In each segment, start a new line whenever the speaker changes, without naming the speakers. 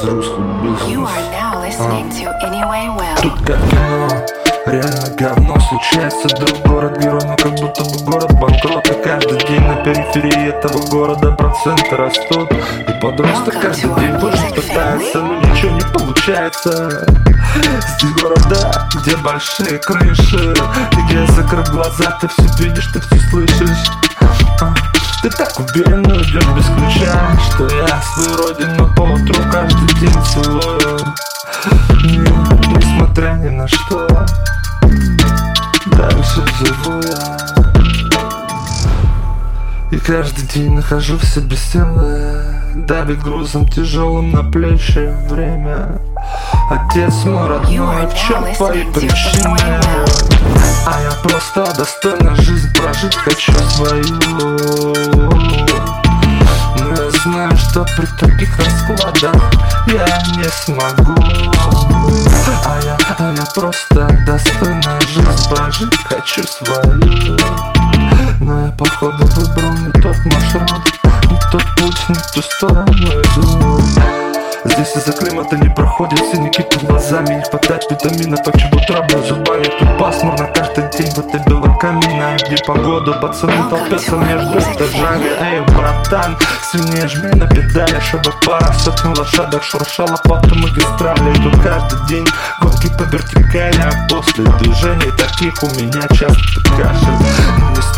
You
бизнес
Well.
Тут как кино, реально говно случается. Друг город герой, но как будто бы город банкрот. И каждый день на периферии этого города проценты растут. И подросток каждый день больше пытается, но ничего не получается. Здесь города, где большие крыши. Где закрыв глаза, ты все видишь, ты все слышишь. А, Ты так уверенно идешь без ключа Что я свою родину по утру каждый день целую. Не- Несмотря ни на что Дальше живу я. И каждый день нахожу в себе силы Давит грузом тяжелым на плечи время. Отец мой родной, в чем твои причины? А я просто достойно жизнь прожить хочу свою при таких раскладах я не смогу. А я, а я просто достойно жизнь прожить хочу свою. Но я походу выбрал не тот маршрут Не тот путь, не ту сторону. иду Здесь из-за климата не проходят синяки под глазами. Не хватает витамина, почему травлю зубами. Тут пасмурно каждый день в этой белой камине Где погода, пацаны толпятся между этажами. Эй, братан, сильнее жми на педали Чтобы пара сотен лошадок шуршала по автомагистрали И тут каждый день гонки по вертикали А после движений таких у меня часто кашель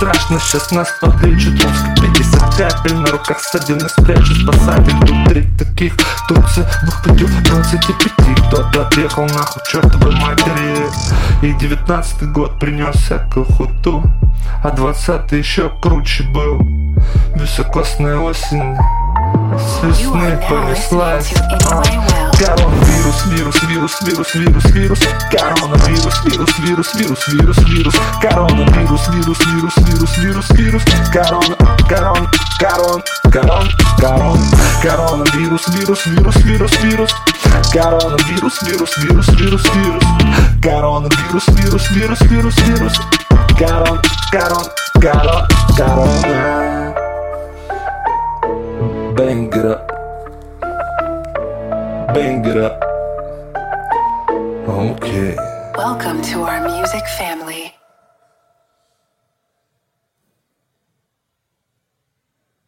страшно, сейчас нас подлечат Узко 50 капель на руках ссадины Спрячу спасатель, тут три таких Турция, пятью, 25 Кто-то отъехал нахуй чертовой матери. И девятнадцатый год принес всякую хуту А двадцатый еще круче был. Високосная осень с весны понеслась. А. Коронавирус, вирус, вирус, вирус, вирус, вирус Коронавирус, вирус, вирус, вирус, вирус, вирус Коронавирус, вирус, вирус, вирус, вирус, вирус Корона, корон, корон, корон, корон Коронавирус, вирус, вирус, вирус, вирус Коронавирус, вирус, вирус, вирус, вирус Коронавирус, вирус, вирус, вирус, вирус Корон, корон, корон, корона Bang it up Bang it up. Okay.
Welcome to our music family.